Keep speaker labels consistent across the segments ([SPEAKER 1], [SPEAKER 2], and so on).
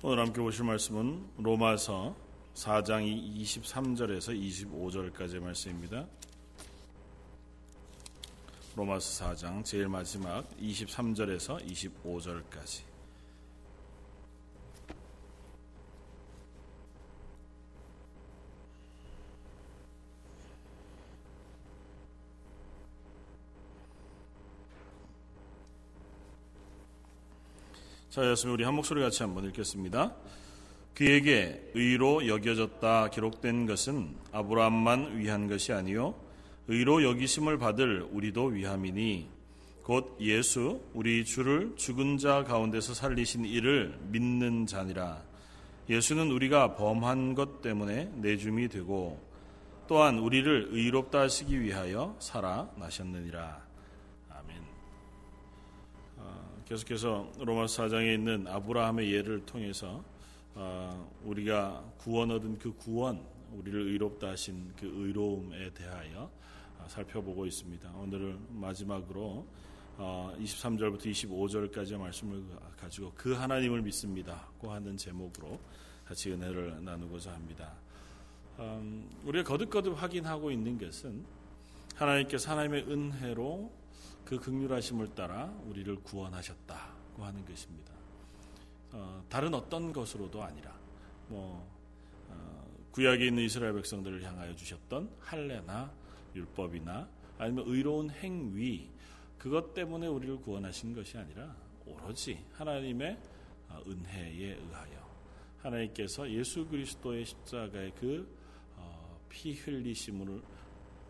[SPEAKER 1] 오늘 함께 보실 말씀은 로마서 4장 23절에서 25절까지의 말씀입니다. 로마서 4장 제일 마지막 23절에서 25절까지. 자, 였으면 우리 한 목소리 같이 한번 읽겠습니다. 그에게 의로 여겨졌다 기록된 것은 아브라함만 위한 것이 아니요 의로 여기심을 받을 우리도 위함이니 곧 예수 우리 주를 죽은 자 가운데서 살리신 이를 믿는 자니라 예수는 우리가 범한 것 때문에 내줌이 되고 또한 우리를 의롭다 하시기 위하여 살아나셨느니라 계속해서 로마서 4장에 있는 아브라함의 예를 통해서 어, 우리가 구원 얻은 그 구원, 우리를 의롭다 하신 그 의로움에 대하여 어, 살펴보고 있습니다. 오늘은 마지막으로 23절부터 어, 25절까지의 말씀을 가지고 그 하나님을 믿습니다고 하는 제목으로 같이 은혜를 나누고자 합니다. 음, 우리가 거듭거듭 확인하고 있는 것은 하나님께서 하나님의 은혜로 그 극률하심을 따라 우리를 구원하셨다고 하는 것입니다. 어, 다른 어떤 것으로도 아니라 뭐 어, 구약에 있는 이스라엘 백성들을 향하여 주셨던 할례나 율법이나 아니면 의로운 행위 그것 때문에 우리를 구원하신 것이 아니라 오로지 하나님의 어, 은혜에 의하여 하나님께서 예수 그리스도의 십자가의 그피 어, 흘리심을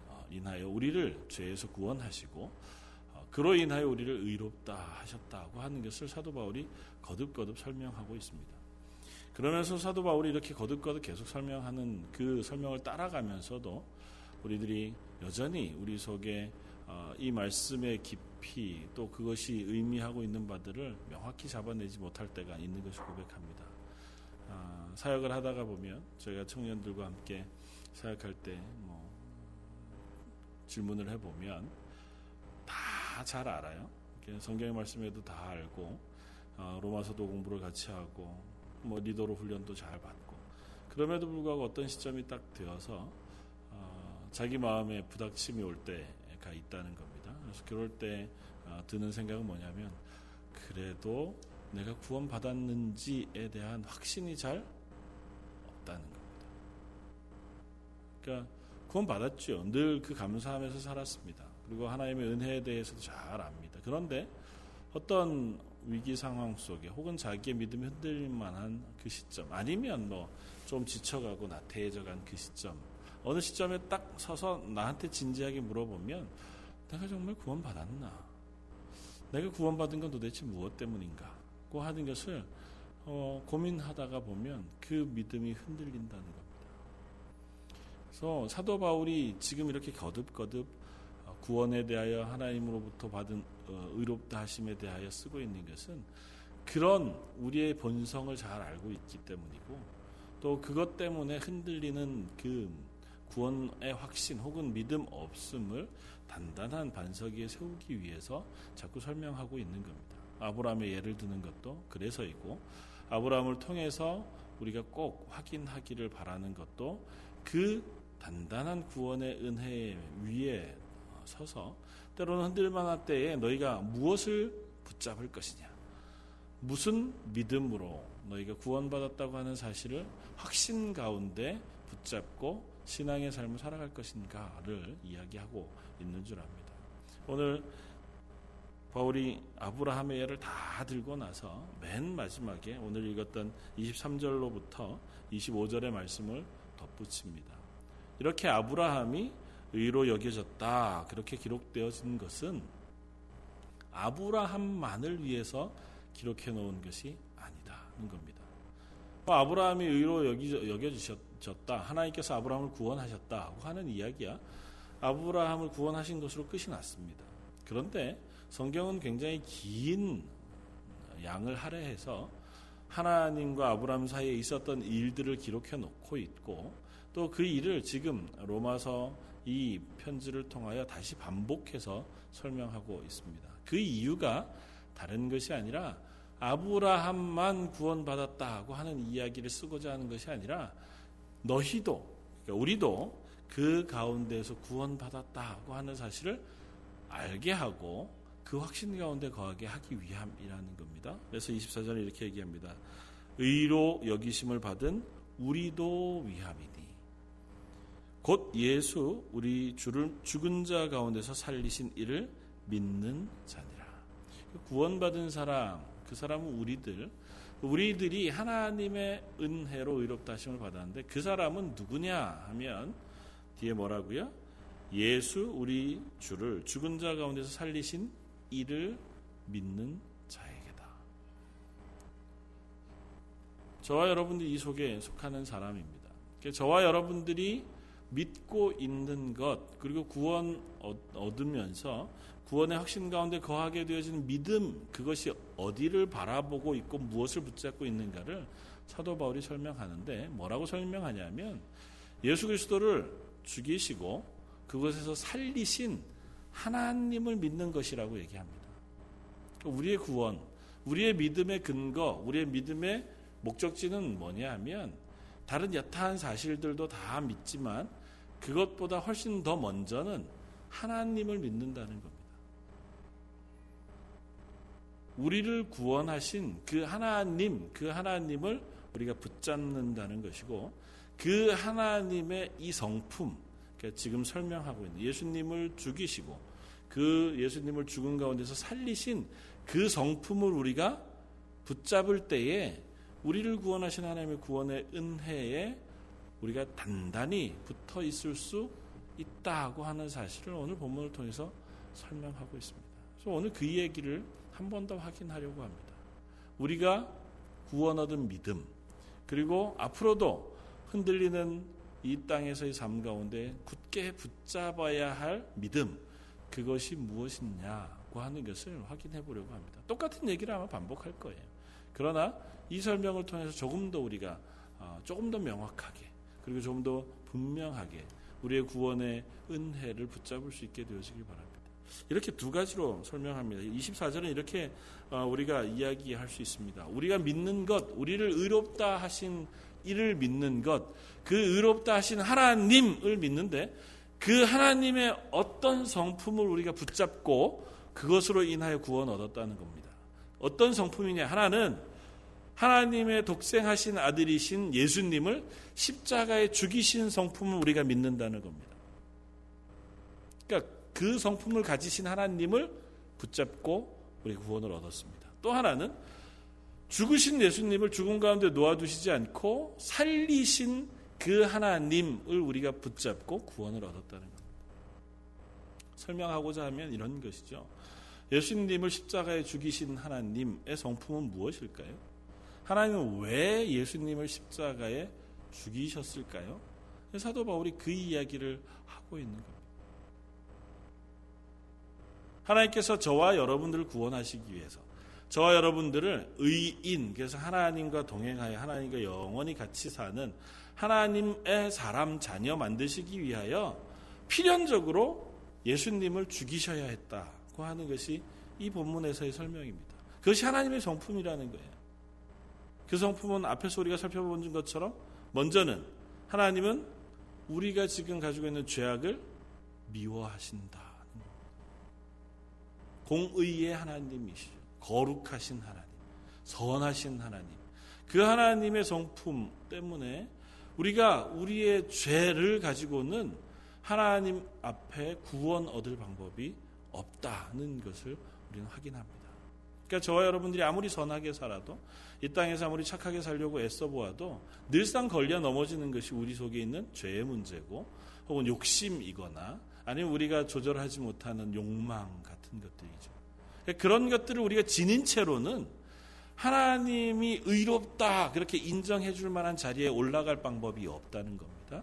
[SPEAKER 1] 어, 인하여 우리를 죄에서 구원하시고 그로 인하여 우리를 의롭다 하셨다고 하는 것을 사도 바울이 거듭거듭 설명하고 있습니다. 그러면서 사도 바울이 이렇게 거듭거듭 계속 설명하는 그 설명을 따라가면서도 우리들이 여전히 우리 속에 어, 이 말씀의 깊이 또 그것이 의미하고 있는 바들을 명확히 잡아내지 못할 때가 있는 것을 고백합니다. 아, 사역을 하다가 보면 저희가 청년들과 함께 사역할 때 뭐 질문을 해보면 다 잘 알아요. 성경의 말씀에도 다 알고 어, 로마서도 공부를 같이 하고 뭐 리더로 훈련도 잘 받고 그럼에도 불구하고 어떤 시점이 딱 되어서 어, 자기 마음에 부닥침이 올 때가 있다는 겁니다. 그래서 그럴 때 어, 드는 생각은 뭐냐면 그래도 내가 구원 받았는지에 대한 확신이 잘 없다는 겁니다. 그러니까 구원 받았죠. 늘 그 감사하면서 살았습니다. 그리고 하나님의 은혜에 대해서도 잘 압니다. 그런데 어떤 위기 상황 속에 혹은 자기의 믿음이 흔들릴 만한 그 시점 아니면 뭐 좀 지쳐가고 나태해져 간 그 시점 어느 시점에 딱 서서 나한테 진지하게 물어보면 내가 정말 구원받았나? 내가 구원받은 건 도대체 무엇 때문인가? 고 하는 것을 어, 고민하다가 보면 그 믿음이 흔들린다는 겁니다. 그래서 사도 바울이 지금 이렇게 거듭거듭 구원에 대하여 하나님으로부터 받은 어, 의롭다 하심에 대하여 쓰고 있는 것은 그런 우리의 본성을 잘 알고 있기 때문이고 또 그것 때문에 흔들리는 그 구원의 확신 혹은 믿음 없음을 단단한 반석 위에 세우기 위해서 자꾸 설명하고 있는 겁니다. 아브라함의 예를 드는 것도 그래서이고 아브라함을 통해서 우리가 꼭 확인하기를 바라는 것도 그 단단한 구원의 은혜 위에 서서 때로는 흔들만할 때에 너희가 무엇을 붙잡을 것이냐 무슨 믿음으로 너희가 구원받았다고 하는 사실을 확신 가운데 붙잡고 신앙의 삶을 살아갈 것인가를 이야기하고 있는 줄 압니다. 오늘 바울이 아브라함의 예를 다 들고 나서 맨 마지막에 오늘 읽었던 23절로부터 25절의 말씀을 덧붙입니다. 이렇게 아브라함이 의로 여겨졌다. 그렇게 기록되어진 것은 아브라함만을 위해서 기록해 놓은 것이 아니다는 겁니다. 뭐 아브라함이 의로 여겨주셨다. 하나님께서 아브라함을 구원하셨다고 하는 이야기야. 아브라함을 구원하신 것으로 끝이 났습니다. 그런데 성경은 굉장히 긴 양을 할애해서 하나님과 아브라함 사이에 있었던 일들을 기록해 놓고 있고 또 그 일을 지금 로마서 이 편지를 통하여 다시 반복해서 설명하고 있습니다. 그 이유가 다른 것이 아니라 아브라함만 구원받았다고 하는 이야기를 쓰고자 하는 것이 아니라 너희도 그러니까 우리도 그 가운데에서 구원받았다고 하는 사실을 알게 하고 그 확신 가운데 거하게 하기 위함이라는 겁니다. 그래서 24절에 이렇게 얘기합니다. 의로 여기심을 받은 우리도 위함이니 곧 예수 우리 주를 죽은 자 가운데서 살리신 이를 믿는 자니라. 구원받은 사람 그 사람은 우리들 우리들이 하나님의 은혜로 의롭다 하심을 받았는데 그 사람은 누구냐 하면 뒤에 뭐라고요? 예수 우리 주를 죽은 자 가운데서 살리신 이를 믿는 자에게다. 저와 여러분들이 이 속에 속하는 사람입니다. 저와 여러분들이 믿고 있는 것 그리고 구원 얻으면서 구원의 확신 가운데 거하게 되어지는 믿음 그것이 어디를 바라보고 있고 무엇을 붙잡고 있는가를 사도 바울이 설명하는데 뭐라고 설명하냐면 예수 그리스도를 죽이시고 그것에서 살리신 하나님을 믿는 것이라고 얘기합니다. 그러니까 우리의 구원, 우리의 믿음의 근거, 우리의 믿음의 목적지는 뭐냐 하면 다른 여타한 사실들도 다 믿지만 그것보다 훨씬 더 먼저는 하나님을 믿는다는 겁니다. 우리를 구원하신 그 하나님, 그 하나님을 우리가 붙잡는다는 것이고 그 하나님의 이 성품, 그러니까 지금 설명하고 있는 예수님을 죽이시고 그 예수님을 죽은 가운데서 살리신 그 성품을 우리가 붙잡을 때에 우리를 구원하신 하나님의 구원의 은혜에 우리가 단단히 붙어 있을 수 있다고 하는 사실을 오늘 본문을 통해서 설명하고 있습니다. 그래서 오늘 그 얘기를 한 번 더 확인하려고 합니다. 우리가 구원 얻은 믿음, 그리고 앞으로도 흔들리는 이 땅에서의 삶 가운데 굳게 붙잡아야 할 믿음, 그것이 무엇이냐 고 하는 것을 확인해 보려고 합니다. 똑같은 얘기를 아마 반복할 거예요. 그러나 이 설명을 통해서 조금 더 우리가 어, 조금 더 명확하게 그리고 좀 더 분명하게 우리의 구원의 은혜를 붙잡을 수 있게 되어지길 바랍니다. 이렇게 두 가지로 설명합니다. 24절은 이렇게 어, 우리가 이야기할 수 있습니다. 우리가 믿는 것, 우리를 의롭다 하신 이를 믿는 것, 그 의롭다 하신 하나님을 믿는데 그 하나님의 어떤 성품을 우리가 붙잡고 그것으로 인하여 구원 얻었다는 겁니다. 어떤 성품이냐? 하나는 하나님의 독생하신 아들이신 예수님을 십자가에 죽이신 성품을 우리가 믿는다는 겁니다. 그러니까 그 성품을 가지신 하나님을 붙잡고 우리 구원을 얻었습니다. 또 하나는 죽으신 예수님을 죽음 가운데 놓아두시지 않고 살리신 그 하나님을 우리가 붙잡고 구원을 얻었다는 겁니다. 설명하고자 하면 이런 것이죠. 예수님을 십자가에 죽이신 하나님의 성품은 무엇일까요? 하나님은 왜 예수님을 십자가에 죽이셨을까요? 사도 바울이 그 이야기를 하고 있는 겁니다. 하나님께서 저와 여러분들을 구원하시기 위해서 저와 여러분들을 의인 그래서 하나님과 동행하여 하나님과 영원히 같이 사는 하나님의 사람 자녀 만드시기 위하여 필연적으로 예수님을 죽이셔야 했다 고 하는 것이 이 본문에서의 설명입니다. 그것이 하나님의 성품이라는 거예요. 그 성품은 앞에서 우리가 살펴본 것처럼 먼저는 하나님은 우리가 지금 가지고 있는 죄악을 미워하신다. 공의의 하나님이시죠. 거룩하신 하나님, 선하신 하나님. 그 하나님의 성품 때문에 우리가 우리의 죄를 가지고는 하나님 앞에 구원 얻을 방법이 없다는 것을 우리는 확인합니다. 그러니까 저와 여러분들이 아무리 선하게 살아도 이 땅에서 아무리 착하게 살려고 애써 보아도 늘상 걸려 넘어지는 것이 우리 속에 있는 죄의 문제고 혹은 욕심이거나 아니면 우리가 조절하지 못하는 욕망 같은 것들이죠. 그런 것들을 우리가 지닌 채로는 하나님이 의롭다 그렇게 인정해 줄 만한 자리에 올라갈 방법이 없다는 겁니다.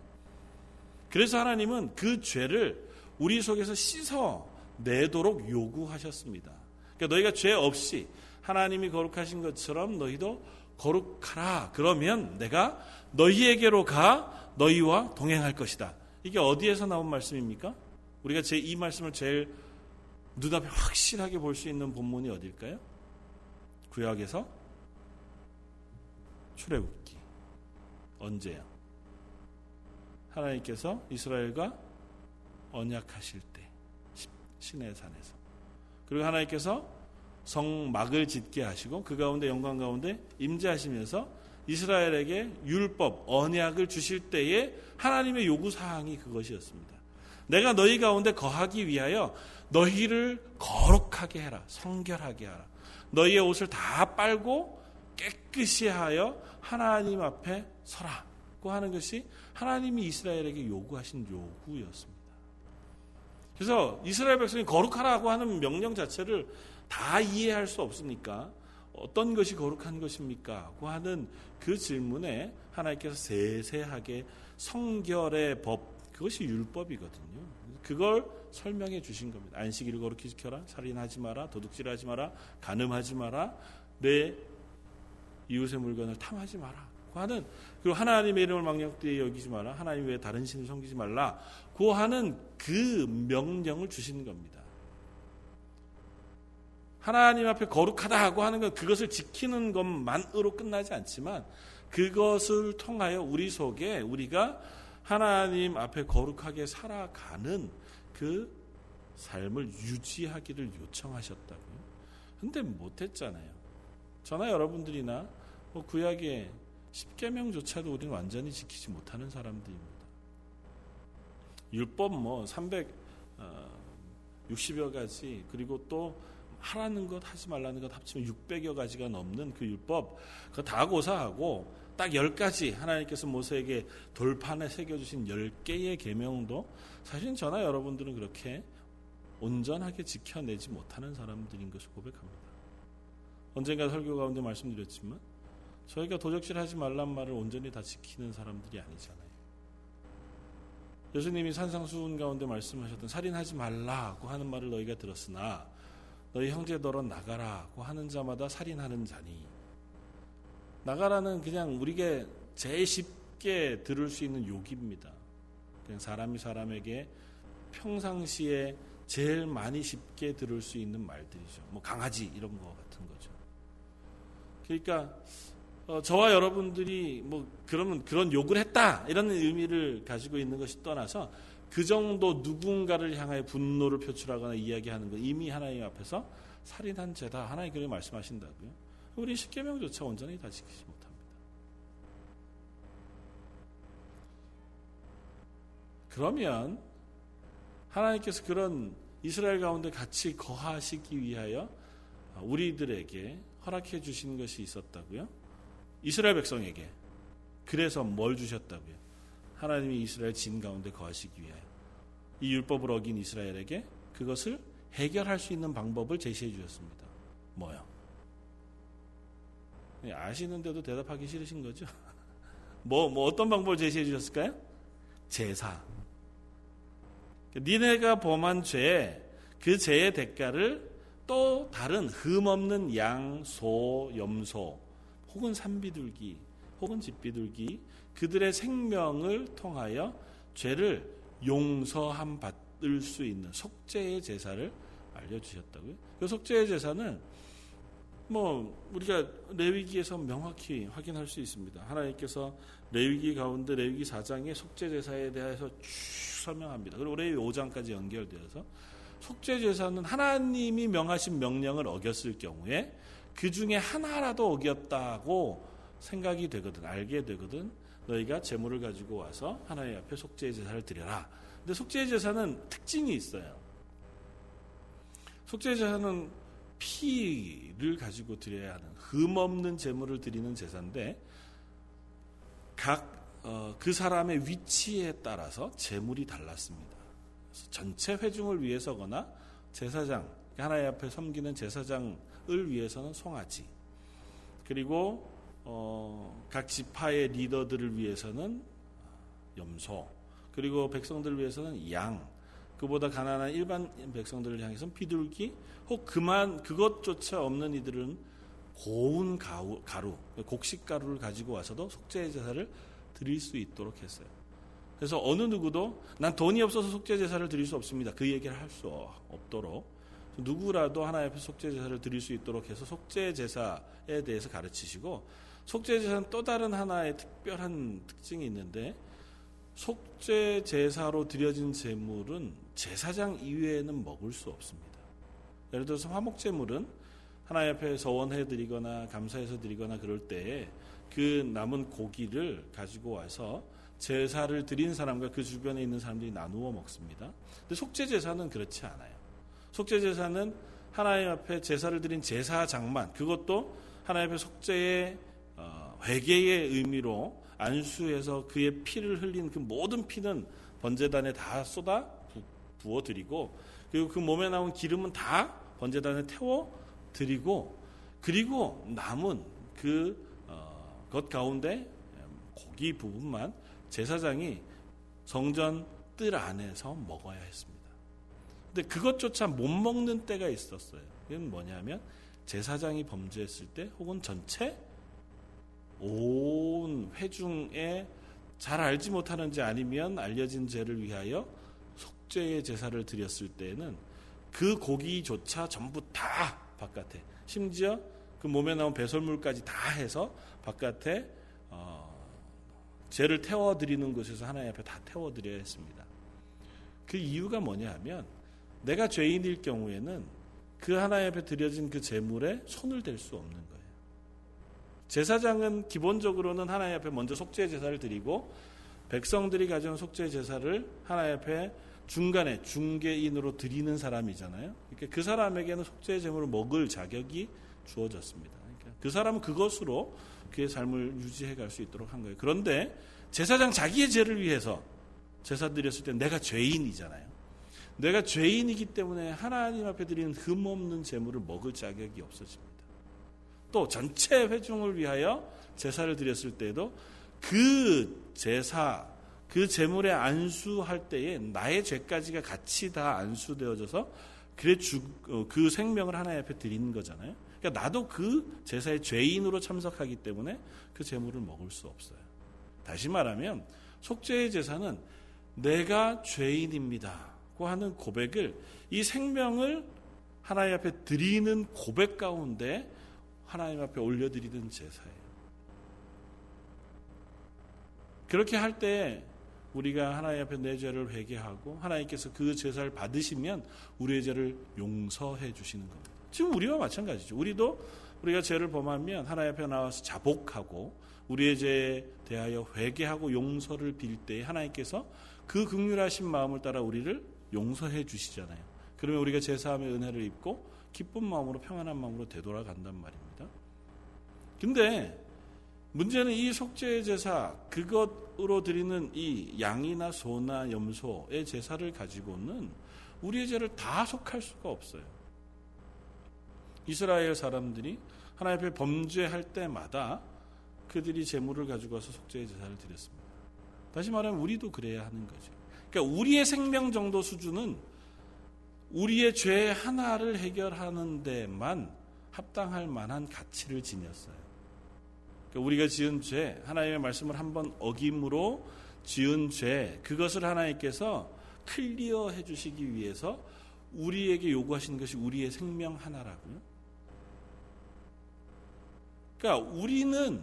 [SPEAKER 1] 그래서 하나님은 그 죄를 우리 속에서 씻어 내도록 요구하셨습니다. 그러니까 너희가 죄 없이 하나님이 거룩하신 것처럼 너희도 거룩하라. 그러면 내가 너희에게로 가 너희와 동행할 것이다. 이게 어디에서 나온 말씀입니까? 우리가 제 이 말씀을 제일 눈앞에 확실하게 볼 수 있는 본문이 어딜까요? 구약에서 출애굽기 언제요? 하나님께서 이스라엘과 언약하실 때 신의 산에서 그리고 하나님께서 성막을 짓게 하시고 그 가운데 영광 가운데 임재하시면서 이스라엘에게 율법 언약을 주실 때에 하나님의 요구 사항이 그것이었습니다. 내가 너희 가운데 거하기 위하여 너희를 거룩하게 해라. 성결하게 하라. 너희의 옷을 다 빨고 깨끗이 하여 하나님 앞에 서라고 하는 것이 하나님이 이스라엘에게 요구하신 요구였습니다. 그래서 이스라엘 백성이 거룩하라고 하는 명령 자체를 다 이해할 수 없으니까 어떤 것이 거룩한 것입니까? 고 하는 그 질문에 하나님께서 세세하게 성결의 법, 그것이 율법이거든요. 그걸 설명해 주신 겁니다. 안식일을 거룩히 지켜라. 살인하지 마라. 도둑질하지 마라. 간음하지 마라. 내 이웃의 물건을 탐하지 마라. 고 하는 그리고 하나님의 이름을 망령되이 여기지 마라. 하나님 외에 다른 신을 섬기지 말라. 고 하는 그 명령을 주시는 겁니다. 하나님 앞에 거룩하다 하고 하는 건 그것을 지키는 것만으로 끝나지 않지만 그것을 통하여 우리 속에 우리가 하나님 앞에 거룩하게 살아가는 그 삶을 유지하기를 요청하셨다고요. 근데 못했잖아요. 저나 여러분들이나 뭐 구약의 10계명조차도 우리는 완전히 지키지 못하는 사람들입니다. 율법 뭐 360여 어, 가지 그리고 또 하라는 것 하지 말라는 것 합치면 600여 가지가 넘는 그 율법 그거 다 고사하고 딱 10가지 하나님께서 모세에게 돌판에 새겨주신 10개의 계명도 사실 저나 여러분들은 그렇게 온전하게 지켜내지 못하는 사람들인 것을 고백합니다. 언젠가 설교 가운데 말씀드렸지만 저희가 도적질 하지 말란 말을 온전히 다 지키는 사람들이 아니잖아요. 예수님이 산상수훈 가운데 말씀하셨던 살인하지 말라고 하는 말을 너희가 들었으나 너희 형제 너로 나가라고 하는 자마다 살인하는 자니 나가라는 그냥 우리가 제일 쉽게 들을 수 있는 욕입니다. 그냥 사람이 사람에게 평상시에 제일 많이 쉽게 들을 수 있는 말들이죠. 뭐 강아지 이런 거 같은 거죠. 그러니까 어, 저와 여러분들이 뭐 그러면 그런 욕을 했다 이런 의미를 가지고 있는 것이 떠나서 그 정도 누군가를 향하여 분노를 표출하거나 이야기하는 것 이미 하나님 앞에서 살인한 죄다 하나님 그렇게 말씀하신다고요. 우리 십계명조차 온전히 다 지키지 못합니다. 그러면 하나님께서 그런 이스라엘 가운데 같이 거하시기 위하여 우리들에게 허락해 주신 것이 있었다고요. 이스라엘 백성에게 그래서 뭘 주셨다고요? 하나님이 이스라엘 진 가운데 거하시기 위하여 이 율법을 어긴 이스라엘에게 그것을 해결할 수 있는 방법을 제시해 주셨습니다. 뭐요? 네, 아시는데도 대답하기 싫으신 거죠? 뭐, 뭐 어떤 방법을 제시해 주셨을까요? 제사. 니네가 범한 죄, 그 죄의 대가를 또 다른 흠 없는 양, 소, 염소, 혹은 산비둘기, 혹은 집비둘기, 그들의 생명을 통하여 죄를 용서함 받을 수 있는 속죄의 제사를 알려주셨다고요. 그 속죄의 제사는 뭐 우리가 레위기에서 명확히 확인할 수 있습니다. 하나님께서 레위기 가운데 레위기 4장의 속죄 제사에 대해서 쭉 설명합니다. 그리고 레위 5장까지 연결되어서 속죄 제사는 하나님이 명하신 명령을 어겼을 경우에 그 중에 하나라도 어겼다고 생각이 되거든, 알게 되거든. 너희가 재물을 가지고 와서 하나님 앞에 속죄 제사를 드려라. 근데 속죄 제사는 특징이 있어요. 속죄 제사는 피를 가지고 드려야 하는 흠 없는 재물을 드리는 제사인데 각그 어, 그 사람의 위치에 따라서 재물이 달랐습니다. 전체 회중을 위해서거나 제사장 하나님 앞에 섬기는 제사장 을 위해서는 송아지 그리고 어, 각 지파의 리더들을 위해서는 염소 그리고 백성들을 위해서는 양 그보다 가난한 일반 백성들을 향해서는 비둘기 혹 그만 그것조차 없는 이들은 고운 가루, 가루 곡식 가루를 가지고 와서도 속죄 제사를 드릴 수 있도록 했어요. 그래서 어느 누구도 난 돈이 없어서 속죄 제사를 드릴 수 없습니다. 그 얘기를 할 수 없도록 누구라도 하나님 앞에 속죄 제사를 드릴 수 있도록 해서 속죄 제사에 대해서 가르치시고 속죄 제사는 또 다른 하나의 특별한 특징이 있는데 속죄 제사로 드려진 제물은 제사장 이외에는 먹을 수 없습니다. 예를 들어서 화목 제물은 하나님 앞에 서원해 드리거나 감사해서 드리거나 그럴 때에 그 남은 고기를 가지고 와서 제사를 드린 사람과 그 주변에 있는 사람들이 나누어 먹습니다. 근데 속죄 제사는 그렇지 않아요. 속죄 제사는 하나님 앞에 제사를 드린 제사장만 그것도 하나님 앞에 속죄의 어, 회개의 의미로 안수해서 그의 피를 흘린 그 모든 피는 번제단에 다 쏟아 부어 드리고 그리고 그 몸에 나온 기름은 다 번제단에 태워 드리고 그리고 남은 그 것 가운데 고기 부분만 제사장이 성전 뜰 안에서 먹어야 했습니다. 근데 그것조차 못 먹는 때가 있었어요. 이건 뭐냐면 제사장이 범죄했을 때 혹은 전체 온 회중에 잘 알지 못하는지 아니면 알려진 죄를 위하여 속죄의 제사를 드렸을 때에는 그 고기조차 전부 다 바깥에 심지어 그 몸에 나온 배설물까지 다 해서 바깥에 어, 죄를 태워드리는 곳에서 하나님 앞에 다 태워드려야 했습니다. 그 이유가 뭐냐 하면 내가 죄인일 경우에는 그 하나님 앞에 드려진 그 제물에 손을 댈 수 없는 거예요. 제사장은 기본적으로는 하나님 앞에 먼저 속죄 제사를 드리고 백성들이 가져온 속죄 제사를 하나님 앞에 중간에 중개인으로 드리는 사람이잖아요. 그러니까 그 사람에게는 속죄 제물을 먹을 자격이 주어졌습니다. 그러니까 그 사람은 그것으로 그의 삶을 유지해 갈 수 있도록 한 거예요. 그런데 제사장 자기의 죄를 위해서 제사 드렸을 때 내가 죄인이잖아요. 내가 죄인이기 때문에 하나님 앞에 드리는 흠없는 제물을 먹을 자격이 없어집니다. 또 전체 회중을 위하여 제사를 드렸을 때에도 그 제사 그 제물에 안수할 때에 나의 죄까지가 같이 다 안수되어져서 그래 주, 어, 그 생명을 하나님 앞에 드리는 거잖아요. 그러니까 나도 그 제사의 죄인으로 참석하기 때문에 그 제물을 먹을 수 없어요. 다시 말하면 속죄의 제사는 내가 죄인입니다고 하는 고백을 이 생명을 하나님 앞에 드리는 고백 가운데 하나님 앞에 올려드리는 제사예요. 그렇게 할 때 우리가 하나님 앞에 내 죄를 회개하고 하나님께서 그 제사를 받으시면 우리의 죄를 용서해 주시는 겁니다. 지금 우리와 마찬가지죠. 우리도 우리가 죄를 범하면 하나님 앞에 나와서 자복하고 우리의 죄에 대하여 회개하고 용서를 빌 때 하나님께서 그 극률하신 마음을 따라 우리를 용서해 주시잖아요. 그러면 우리가 제사함의 은혜를 입고 기쁜 마음으로 평안한 마음으로 되돌아간단 말입니다. 근데 문제는 이 속죄의 제사 그것으로 드리는 이 양이나 소나 염소의 제사를 가지고는 우리의 죄를 다 속할 수가 없어요. 이스라엘 사람들이 하나님 앞에 범죄할 때마다 그들이 제물을 가지고 와서 속죄의 제사를 드렸습니다. 다시 말하면 우리도 그래야 하는 거죠. 그러니까 우리의 생명 정도 수준은 우리의 죄 하나를 해결하는 데만 합당할 만한 가치를 지녔어요. 그러니까 우리가 지은 죄, 하나님의 말씀을 한번 어김으로 지은 죄, 그것을 하나님께서 클리어 해주시기 위해서 우리에게 요구하시는 것이 우리의 생명 하나라고요. 그러니까 우리는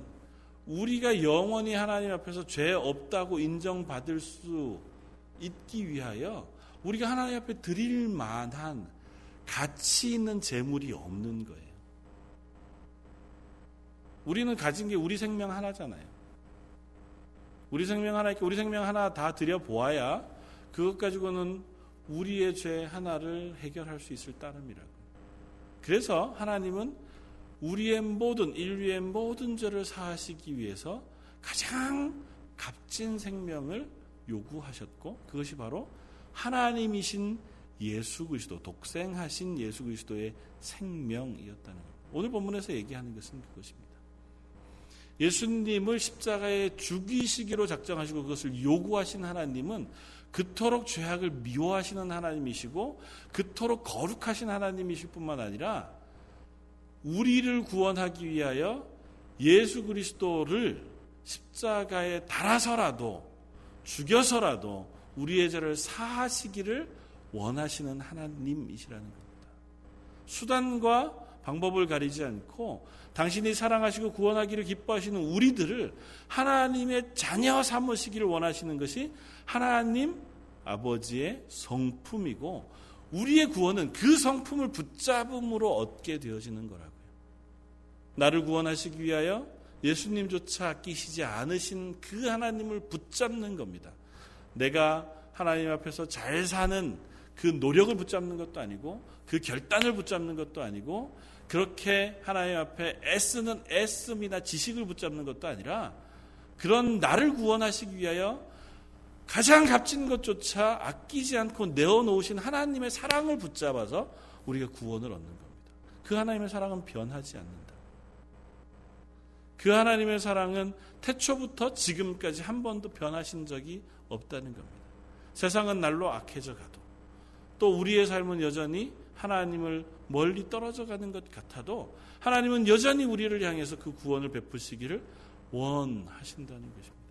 [SPEAKER 1] 우리가 영원히 하나님 앞에서 죄 없다고 인정받을 수 있기 위하여 우리가 하나님 앞에 드릴 만한 가치 있는 재물이 없는 거예요. 우리는 가진 게 우리 생명 하나잖아요. 우리 생명 하나 있고 우리 생명 하나 다 드려 보아야 그것 가지고는 우리의 죄 하나를 해결할 수 있을 따름이라고. 그래서 하나님은 우리의 모든 인류의 모든 죄를 사하시기 위해서 가장 값진 생명을 요구하셨고 그것이 바로 하나님이신 예수 그리스도 독생하신 예수 그리스도의 생명이었다는 것. 오늘 본문에서 얘기하는 것은 그것입니다. 예수님을 십자가에 죽이시기로 작정하시고 그것을 요구하신 하나님은 그토록 죄악을 미워하시는 하나님이시고 그토록 거룩하신 하나님이실 뿐만 아니라 우리를 구원하기 위하여 예수 그리스도를 십자가에 달아서라도 죽여서라도 우리의 죄를 사하시기를 원하시는 하나님이시라는 겁니다. 수단과 방법을 가리지 않고 당신이 사랑하시고 구원하기를 기뻐하시는 우리들을 하나님의 자녀 삼으시기를 원하시는 것이 하나님 아버지의 성품이고 우리의 구원은 그 성품을 붙잡음으로 얻게 되어지는 거라고요. 나를 구원하시기 위하여 예수님조차 아끼시지 않으신 그 하나님을 붙잡는 겁니다. 내가 하나님 앞에서 잘 사는 그 노력을 붙잡는 것도 아니고 그 결단을 붙잡는 것도 아니고 그렇게 하나님 앞에 애쓰는 애씀이나 지식을 붙잡는 것도 아니라 그런 나를 구원하시기 위하여 가장 값진 것조차 아끼지 않고 내어놓으신 하나님의 사랑을 붙잡아서 우리가 구원을 얻는 겁니다. 그 하나님의 사랑은 변하지 않는다. 그 하나님의 사랑은 태초부터 지금까지 한 번도 변하신 적이 없다는 겁니다. 세상은 날로 악해져 가도 또 우리의 삶은 여전히 하나님을 멀리 떨어져 가는 것 같아도 하나님은 여전히 우리를 향해서 그 구원을 베푸시기를 원하신다는 것입니다.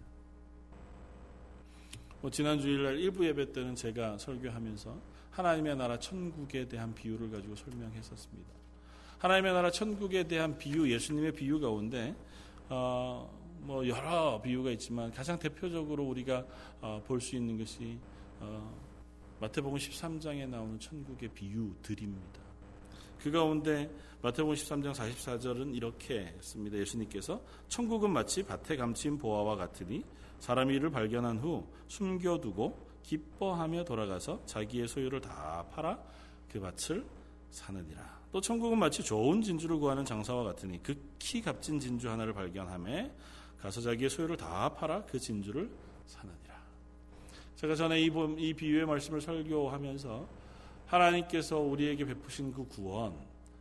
[SPEAKER 1] 뭐 지난 주일날 일부 예배 때는 제가 설교하면서 하나님의 나라 천국에 대한 비유를 가지고 설명했었습니다. 하나님의 나라 천국에 대한 비유, 예수님의 비유 가운데 어, 뭐 여러 비유가 있지만 가장 대표적으로 우리가 어, 볼수 있는 것이 어, 마태복음 13장에 나오는 천국의 비유들입니다. 그 가운데 마태복음 13장 44절은 이렇게 했습니다. 예수님께서 천국은 마치 밭에 감친 보화와 같으니 사람이 이를 발견한 후 숨겨두고 기뻐하며 돌아가서 자기의 소유를 다 팔아 그 밭을 사느니라. 또 천국은 마치 좋은 진주를 구하는 장사와 같으니 극히 값진 진주 하나를 발견함에 가서 자기의 소유를 다 팔아 그 진주를 사느니라. 제가 전에 이, 이 비유의 말씀을 설교하면서 하나님께서 우리에게 베푸신 그 구원,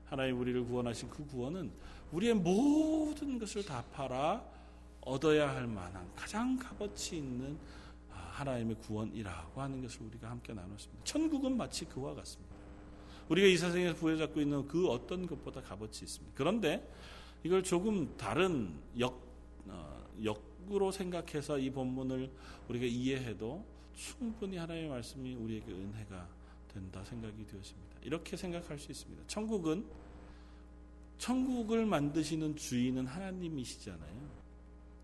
[SPEAKER 1] 하나님 우리를 구원하신 그 구원은 우리의 모든 것을 다 팔아 얻어야 할 만한 가장 값어치 있는 아, 하나님의 구원이라고 하는 것을 우리가 함께 나눴습니다. 천국은 마치 그와 같습니다. 우리가 이 세상에서 부여잡고 있는 그 어떤 것보다 값어치 있습니다. 그런데 이걸 조금 다른 역, 어, 역으로 생각해서 이 본문을 우리가 이해해도 충분히 하나님의 말씀이 우리에게 은혜가 된다 생각이 되었습니다. 이렇게 생각할 수 있습니다. 천국은 천국을 만드시는 주인은 하나님이시잖아요.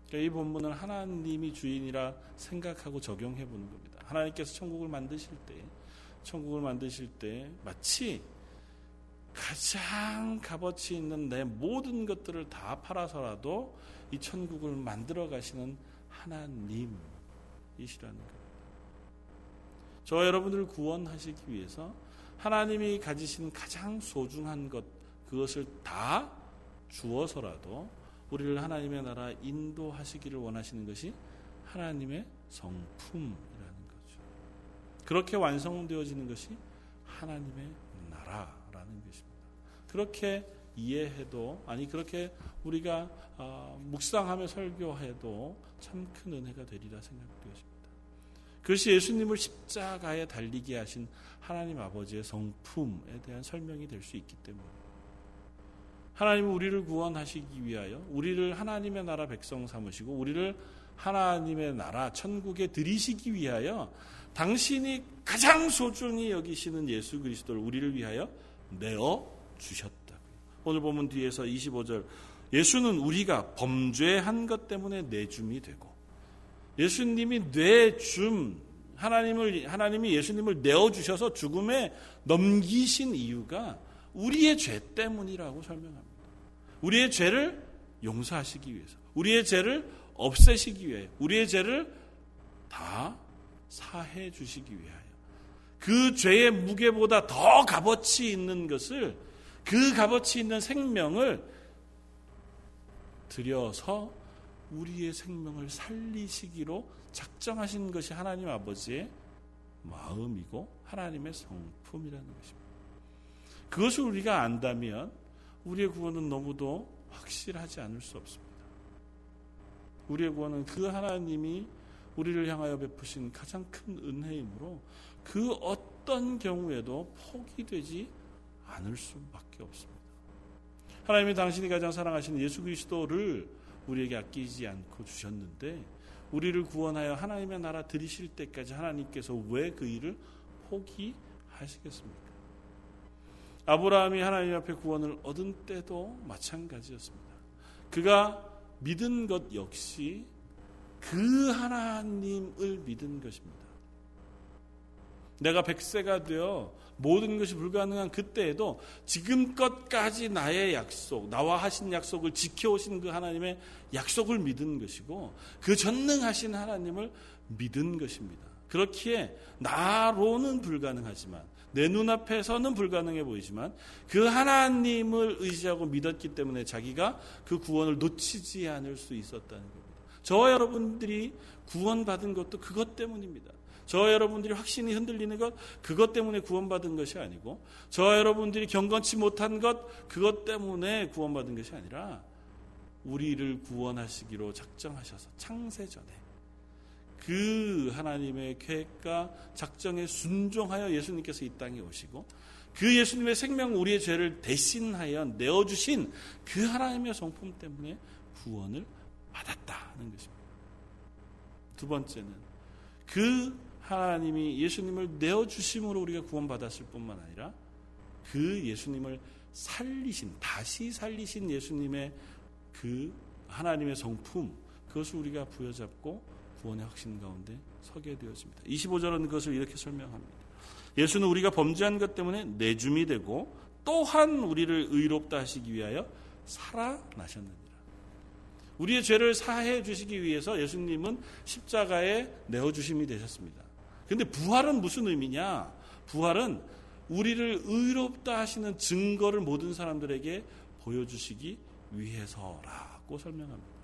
[SPEAKER 1] 그러니까 이 본문은 하나님이 주인이라 생각하고 적용해 보는 겁니다. 하나님께서 천국을 만드실 때, 천국을 만드실 때 마치 가장 값어치 있는 내 모든 것들을 다 팔아서라도 이 천국을 만들어 가시는 하나님이시라는 겁니다. 저와 여러분들을 구원하시기 위해서 하나님이 가지신 가장 소중한 것, 그것을 다 주어서라도 우리를 하나님의 나라 인도하시기를 원하시는 것이 하나님의 거죠. 그렇게 완성되어지는 것이 하나님의 나라라는 것입니다. 그렇게 이해해도 아니 그렇게 우리가 어, 묵상하며 설교해도 참 큰 은혜가 되리라 생각되어집니다. 그것이 예수님을 십자가에 달리게 하신 하나님 아버지의 성품에 대한 설명이 될 수 있기 때문입니다. 하나님은 우리를 구원하시기 위하여 우리를 하나님의 나라 백성 삼으시고 우리를 하나님의 나라 천국에 들이시기 위하여 당신이 가장 소중히 여기시는 예수 그리스도를 우리를 위하여 내어 주셨다고요. 오늘 보면 뒤에서 25절 예수는 우리가 범죄한 것 때문에 내줌이 되고 예수님이 내줌 하나님을 하나님이 예수님을 내어 주셔서 죽음에 넘기신 이유가 우리의 죄 때문이라고 설명합니다. 우리의 죄를 용서하시기 위해서, 우리의 죄를 없애시기 위해, 우리의 죄를 다 사해 주시기 위하여, 그 죄의 무게보다 더 값어치 있는 것을, 그 값어치 있는 생명을 들여서 우리의 생명을 살리시기로 작정하신 것이 하나님 아버지의 마음이고 하나님의 성품이라는 것입니다. 그것을 우리가 안다면 우리의 구원은 너무도 확실하지 않을 수 없습니다. 우리의 구원은 그 하나님이 우리를 향하여 베푸신 가장 큰 은혜이므로 그 어떤 경우에도 포기되지 않을 수밖에 없습니다. 하나님이 당신이 가장 사랑하시는 예수 그리스도를 우리에게 아끼지 않고 주셨는데 우리를 구원하여 하나님의 나라 들이실 때까지 하나님께서 왜 그 일을 포기하시겠습니까? 아브라함이 하나님 앞에 구원을 얻은 때도 마찬가지였습니다. 그가 믿은 것 역시 그 하나님을 믿은 것입니다. 내가 백세가 되어 모든 것이 불가능한 그때에도 지금껏까지 나의 약속, 나와 하신 약속을 지켜오신 그 하나님의 약속을 믿은 것이고 그 전능하신 하나님을 믿은 것입니다. 그렇기에 나로는 불가능하지만 내 눈앞에서는 불가능해 보이지만 그 하나님을 의지하고 믿었기 때문에 자기가 그 구원을 놓치지 않을 수 있었다는 겁니다. 저와 여러분들이 구원받은 것도 그것 때문입니다. 저와 여러분들이 확신이 흔들리는 것 그것 때문에 구원받은 것이 아니고 저와 여러분들이 경건치 못한 것 그것 때문에 구원받은 것이 아니라 우리를 구원하시기로 작정하셔서 창세전에 그 하나님의 계획과 작정에 순종하여 예수님께서 이 땅에 오시고 그 예수님의 생명 우리의 죄를 대신하여 내어주신 그 하나님의 성품 때문에 구원을 받았다는 것입니다. 두 번째는 그 하나님이 예수님을 내어 주심으로 우리가 구원받았을 뿐만 아니라 그 예수님을 살리신, 다시 살리신 예수님의 그 하나님의 성품, 그것을 우리가 부여잡고 구원의 확신 가운데 서게 되어집니다. 25절은 그것을 이렇게 설명합니다. 예수는 우리가 범죄한 것 때문에 내줌이 되고 또한 우리를 의롭다 하시기 위하여 살아나셨느니라. 우리의 죄를 사해 주시기 위해서 예수님은 십자가에 내어 주심이 되셨습니다. 근데 부활은 무슨 의미냐? 부활은 우리를 의롭다 하시는 증거를 모든 사람들에게 보여주시기 위해서라고 설명합니다.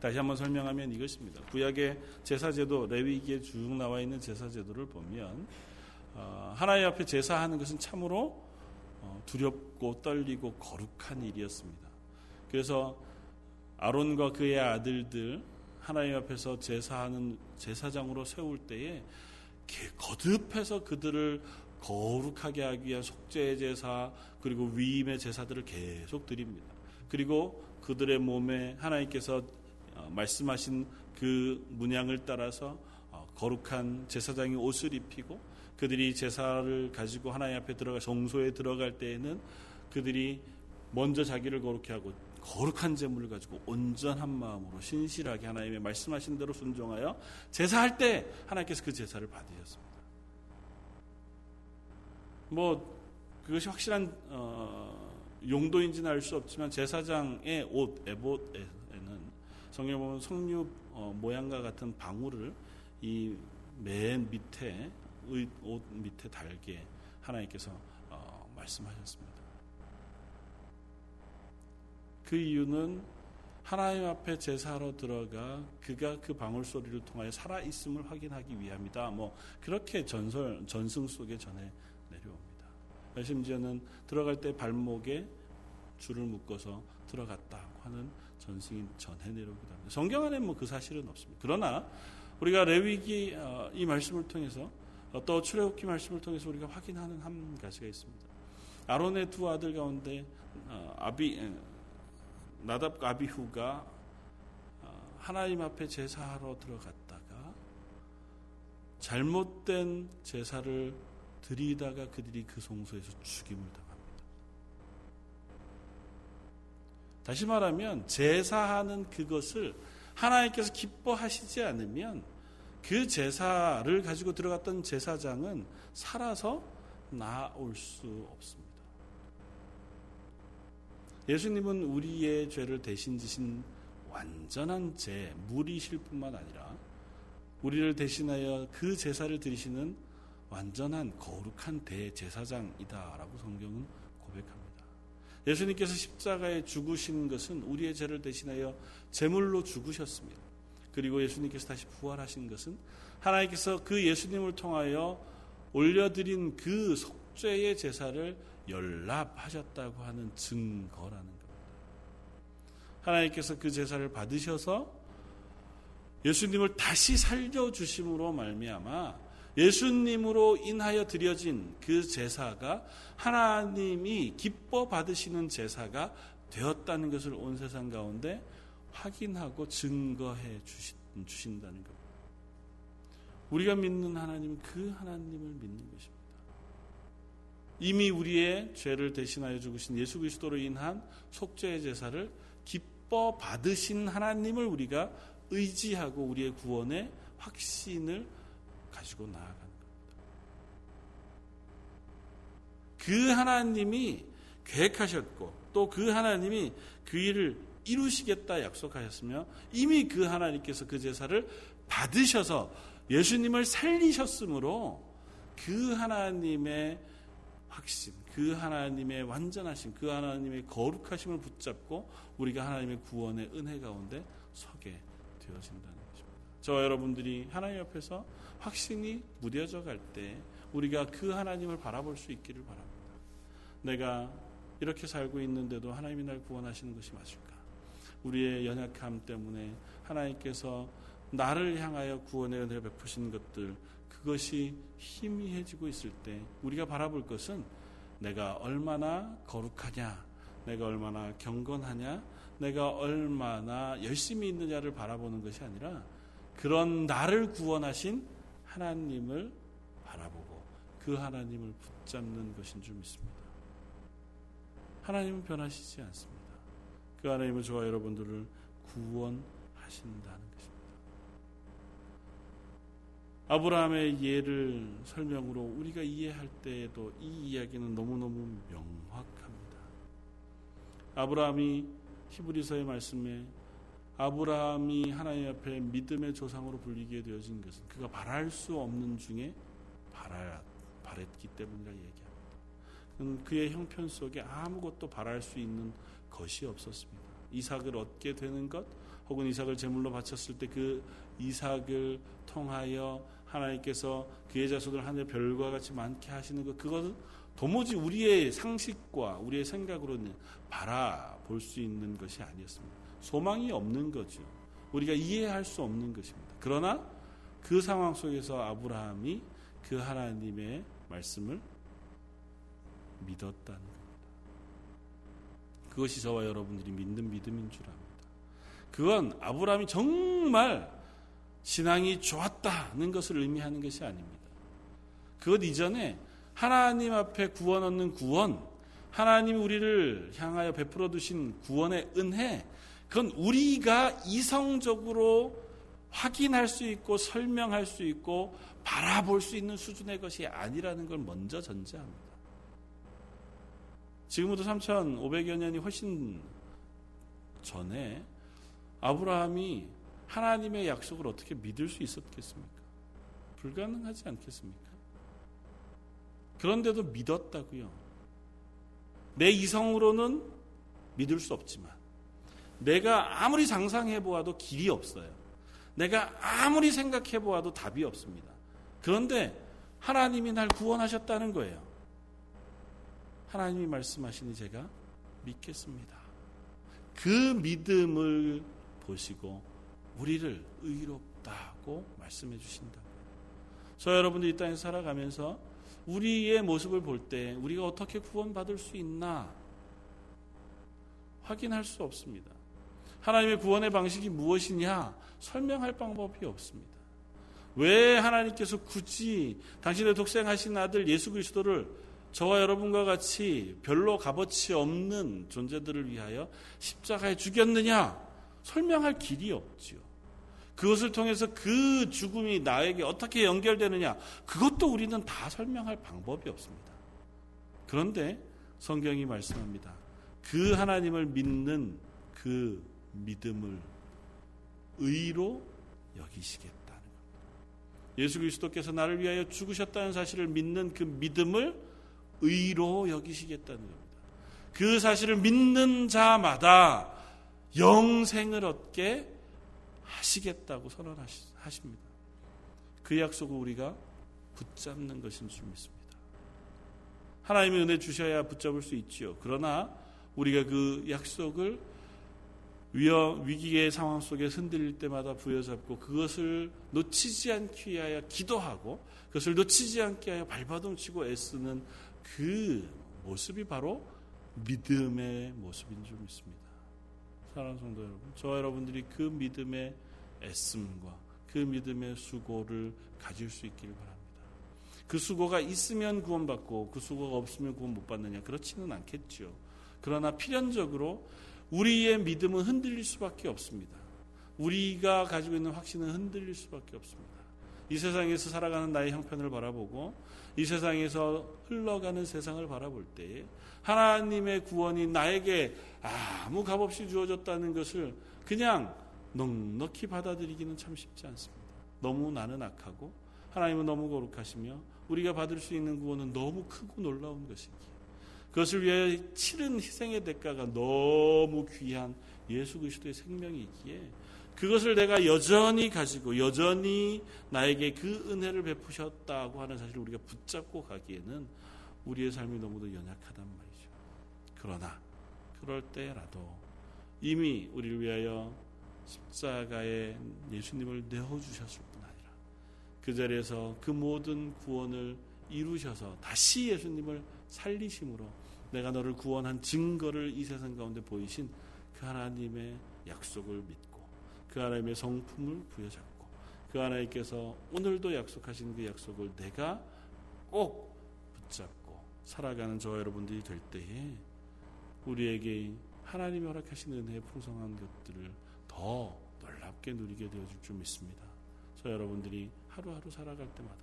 [SPEAKER 1] 다시 한번 설명하면 이것입니다. 구약의 제사제도 레위기에 쭉 나와 있는 제사제도를 보면 어, 하나님 앞에 제사하는 것은 참으로 어, 두렵고 떨리고 거룩한 일이었습니다. 그래서 아론과 그의 아들들 하나님 앞에서 제사하는 제사장으로 세울 때에 거듭해서 그들을 거룩하게 하기 위한 속죄의 제사 그리고 위임의 제사들을 계속 드립니다. 그리고 그들의 몸에 하나님께서 어, 말씀하신 그 문양을 따라서 어, 거룩한 제사장이 옷을 입히고 그들이 제사를 가지고 하나님 앞에 들어가 정소에 들어갈 때에는 그들이 먼저 자기를 거룩해 하고 거룩한 제물을 가지고 온전한 마음으로 신실하게 하나님의 말씀하신 대로 순종하여 제사할 때 하나님께서 그 제사를 받으셨습니다. 뭐 그것이 확실한 어, 용도인지는 알 수 없지만 제사장의 옷 에봇에는 성경 보면 성류 어, 모양과 같은 방울을 이 맨 밑에 옷 밑에 달게 하나님께서 어, 말씀하셨습니다. 그 이유는 하나님 앞에 제사로 들어가 그가 그 방울 소리를 통하여 살아 있음을 확인하기 위함이다. 뭐 그렇게 전설 전승 속에 전해 내려옵니다. 심지어는 들어갈 때 발목에 줄을 묶어서 들어갔다고 하는 전승이 전해 내려오기도 합니다. 성경 안에 뭐 그 사실은 없습니다. 그러나 우리가 레위기 어, 이 말씀을 통해서 또 출애굽기 말씀을 통해서 우리가 확인하는 한 가지가 있습니다. 아론의 두 아들 가운데 어, 아비 나답과 아비후가 어, 하나님 앞에 제사하러 들어갔다가 잘못된 제사를 드리다가 그들이 그 성소에서 죽임을 당합니다. 다시 말하면 제사하는 그것을 하나님께서 기뻐하시지 않으면 그 제사를 가지고 들어갔던 제사장은 살아서 나올 수 없습니다. 예수님은 우리의 죄를 대신 지신 완전한 제, 물이실 뿐만 아니라 우리를 대신하여 그 제사를 드리시는 완전한 거룩한 대제사장이다라고 성경은 고백합니다. 예수님께서 십자가에 죽으신 것은 우리의 죄를 대신하여 제물로 죽으셨습니다. 그리고 예수님께서 다시 부활하신 것은 하나님께서 그 예수님을 통하여 올려드린 그 속죄의 제사를 연락하셨다고 하는 증거라는 겁니다. 하나님께서 그 제사를 받으셔서 예수님을 다시 살려 주심으로 말미암아 예수님으로 인하여 드려진 그 제사가 하나님이 기뻐 받으시는 제사가 되었다는 것을 온 세상 가운데 확인하고 증거해 주신다는 겁니다. 우리가 믿는 하나님은 그 하나님을 믿는 것입니다. 이미 우리의 죄를 대신하여 죽으신 예수 그리스도로 인한 속죄의 제사를 기뻐 받으신 하나님을 우리가 의지하고 우리의 구원의 확신을 가지고 나아가는 겁니다. 그 하나님이 계획하셨고 또 그 하나님이 그 일을 이루시겠다 약속하셨으며 이미 그 하나님께서 그 제사를 받으셔서 예수님을 살리셨으므로 그 하나님의 확신, 그 하나님의 완전하심, 그 하나님의 거룩하심을 붙잡고 우리가 하나님의 구원의 은혜 가운데 서게 되어진다는 것입니다. 저 여러분들이 하나님 옆에서 확신이 무뎌져 갈 때 우리가 그 하나님을 바라볼 수 있기를 바랍니다. 내가 이렇게 살고 있는데도 하나님이 날 구원하시는 것이 맞을까? 우리의 연약함 때문에 하나님께서 나를 향하여 구원의 은혜를 베푸신 것들 그것이 희미해지고 있을 때 우리가 바라볼 것은 내가 얼마나 거룩하냐, 내가 얼마나 경건하냐, 내가 얼마나 열심히 있느냐를 바라보는 것이 아니라 그런 나를 구원하신 하나님을 바라보고 그 하나님을 붙잡는 것인 줄 믿습니다. 하나님은 변하시지 않습니다. 그 하나님은 저와 여러분들을 구원하신다는 것입니다. 아브라함의 예를 설명으로 우리가 이해할 때에도 이 이야기는 너무너무 명확합니다. 아브라함이 히브리서의 말씀에 아브라함이 하나님 앞에 믿음의 조상으로 불리게 되어진 것은 그가 바랄 수 없는 중에 바라, 바랬기 때문이라 얘기합니다. 그의 형편 속에 아무것도 바랄 수 있는 것이 없었습니다. 이삭을 얻게 되는 것, 혹은 이삭을 제물로 바쳤을 때 그 이삭을 통하여 하나님께서 그의 자손을 하늘 별과 같이 많게 하시는 것, 그것은 도무지 우리의 상식과 우리의 생각으로는 바라볼 수 있는 것이 아니었습니다. 소망이 없는 거죠. 우리가 이해할 수 없는 것입니다. 그러나 그 상황 속에서 아브라함이 그 하나님의 말씀을 믿었다는 겁니다. 그것이 저와 여러분들이 믿는 믿음인 줄 압니다. 그건 아브라함이 정말 신앙이 좋았다는 것을 의미하는 것이 아닙니다. 그것 이전에 하나님 앞에 구원 얻는 구원, 하나님이 우리를 향하여 베풀어 두신 구원의 은혜, 그건 우리가 이성적으로 확인할 수 있고 설명할 수 있고 바라볼 수 있는 수준의 것이 아니라는 걸 먼저 전제합니다. 지금부터 3,500여 년이 훨씬 전에 아브라함이 하나님의 약속을 어떻게 믿을 수 있었겠습니까? 불가능하지 않겠습니까? 그런데도 믿었다고요. 내 이성으로는 믿을 수 없지만 내가 아무리 상상해 보아도 길이 없어요. 내가 아무리 생각해 보아도 답이 없습니다. 그런데 하나님이 날 구원하셨다는 거예요. 하나님이 말씀하시니 제가 믿겠습니다. 그 믿음을 보시고 우리를 의롭다고 말씀해 주신다. 저 여러분들 이 땅에 살아가면서 우리의 모습을 볼 때 우리가 어떻게 구원받을 수 있나 확인할 수 없습니다. 하나님의 구원의 방식이 무엇이냐 설명할 방법이 없습니다. 왜 하나님께서 굳이 당신의 독생하신 아들 예수 그리스도를 저와 여러분과 같이 별로 값어치 없는 존재들을 위하여 십자가에 죽였느냐 설명할 길이 없지요. 그것을 통해서 그 죽음이 나에게 어떻게 연결되느냐 그것도 우리는 다 설명할 방법이 없습니다. 그런데 성경이 말씀합니다. 그 하나님을 믿는 그 믿음을 의로 여기시겠다는 겁니다. 예수 그리스도께서 나를 위하여 죽으셨다는 사실을 믿는 그 믿음을 의로 여기시겠다는 겁니다. 그 사실을 믿는 자마다 영생을 얻게 하시겠다고 선언하십니다. 그 약속을 우리가 붙잡는 것인 줄 믿습니다. 하나님의 은혜 주셔야 붙잡을 수 있지요. 그러나 우리가 그 약속을 위험, 위기의 상황 속에 흔들릴 때마다 부여잡고 그것을 놓치지 않기 위하여 기도하고 그것을 놓치지 않게 하여 발버둥치고 애쓰는 그 모습이 바로 믿음의 모습인 줄 믿습니다. 사랑하는 성도 여러분, 저와 여러분들이 그 믿음의 애씀과 그 믿음의 수고를 가질 수 있기를 바랍니다. 그 수고가 있으면 구원받고 그 수고가 없으면 구원 못 받느냐 그렇지는 않겠죠. 그러나 필연적으로 우리의 믿음은 흔들릴 수밖에 없습니다. 우리가 가지고 있는 확신은 흔들릴 수밖에 없습니다. 이 세상에서 살아가는 나의 형편을 바라보고 이 세상에서 흘러가는 세상을 바라볼 때에 하나님의 구원이 나에게 아무 값 없이 주어졌다는 것을 그냥 넉넉히 받아들이기는 참 쉽지 않습니다. 너무 나는 악하고 하나님은 너무 거룩하시며 우리가 받을 수 있는 구원은 너무 크고 놀라운 것이기에 그것을 위해 치른 희생의 대가가 너무 귀한 예수 그리스도의 생명이기에 그것을 내가 여전히 가지고 여전히 나에게 그 은혜를 베푸셨다고 하는 사실을 우리가 붙잡고 가기에는 우리의 삶이 너무도 연약하단 말이죠. 그러나 그럴 때라도 이미 우리를 위하여 십자가에 예수님을 내어 주셨을 뿐 아니라 그 자리에서 그 모든 구원을 이루셔서 다시 예수님을 살리심으로 내가 너를 구원한 증거를 이 세상 가운데 보이신 그 하나님의 약속을 믿고 그 하나님의 성품을 부여잡고 그 하나님께서 오늘도 약속하신 그 약속을 내가 꼭 붙잡고 살아가는 저 여러분들이 될 때에 우리에게 하나님이 허락하신 은혜의 풍성한 것들을 더 놀랍게 누리게 되어줄 줄 믿습니다. 저 여러분들이 하루하루 살아갈 때마다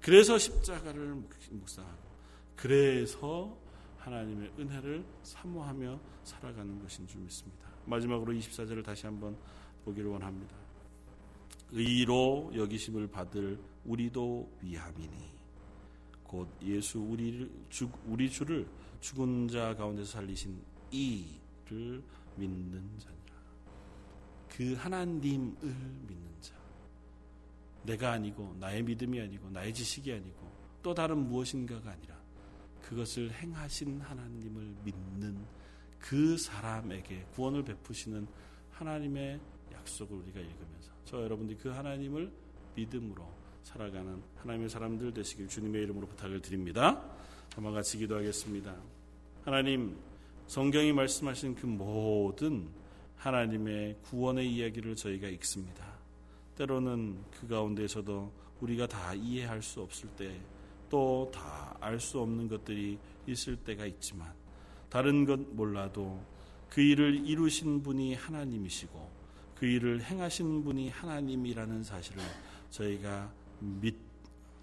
[SPEAKER 1] 그래서 십자가를 묵상하고 그래서 하나님의 은혜를 사모하며 살아가는 것인 줄 믿습니다. 마지막으로 24절을 다시 한번 보기를 원합니다. 의로 여기심을 받을 우리도 위함이니 곧 예수 우리를 주, 우리 주를 죽은 자 가운데서 살리신 이를 믿는 자니라. 그 하나님을 믿는 자. 내가 아니고 나의 믿음이 아니고 나의 지식이 아니고 또 다른 무엇인가가 아니라 그것을 행하신 하나님을 믿는 그 사람에게 구원을 베푸시는 하나님의 약속을 우리가 읽으면서 저 여러분들이 그 하나님을 믿음으로 살아가는 하나님의 사람들 되시길 주님의 이름으로 부탁을 드립니다. 한번 같이 기도하겠습니다. 하나님 성경이 말씀하신 그 모든 하나님의 구원의 이야기를 저희가 읽습니다. 때로는 그 가운데서도 우리가 다 이해할 수 없을 때 또 다 알 수 없는 것들이 있을 때가 있지만 다른 것 몰라도 그 일을 이루신 분이 하나님이시고 그 일을 행하신 분이 하나님이라는 사실을 저희가 믿,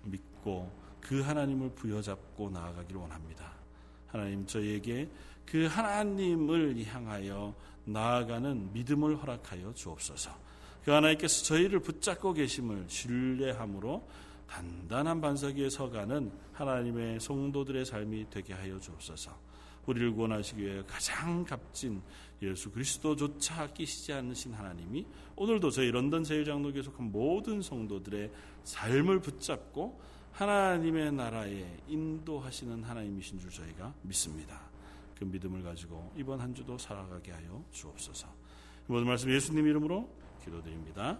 [SPEAKER 1] 믿고 그 하나님을 부여잡고 나아가기를 원합니다. 하나님 저희에게 그 하나님을 향하여 나아가는 믿음을 허락하여 주옵소서. 그 하나님께서 저희를 붙잡고 계심을 신뢰함으로 단단한 반석 위에 서가는 하나님의 성도들의 삶이 되게 하여 주옵소서. 우리를 구원하시기 위해 가장 값진 예수 그리스도조차 끼시지 않으신 하나님이 오늘도 저희 런던 제일장로교에 속한 모든 성도들의 삶을 붙잡고 하나님의 나라에 인도하시는 하나님이신 줄 저희가 믿습니다. 그 믿음을 가지고 이번 한 주도 살아가게 하여 주옵소서. 모든 말씀 예수님 이름으로 기도드립니다.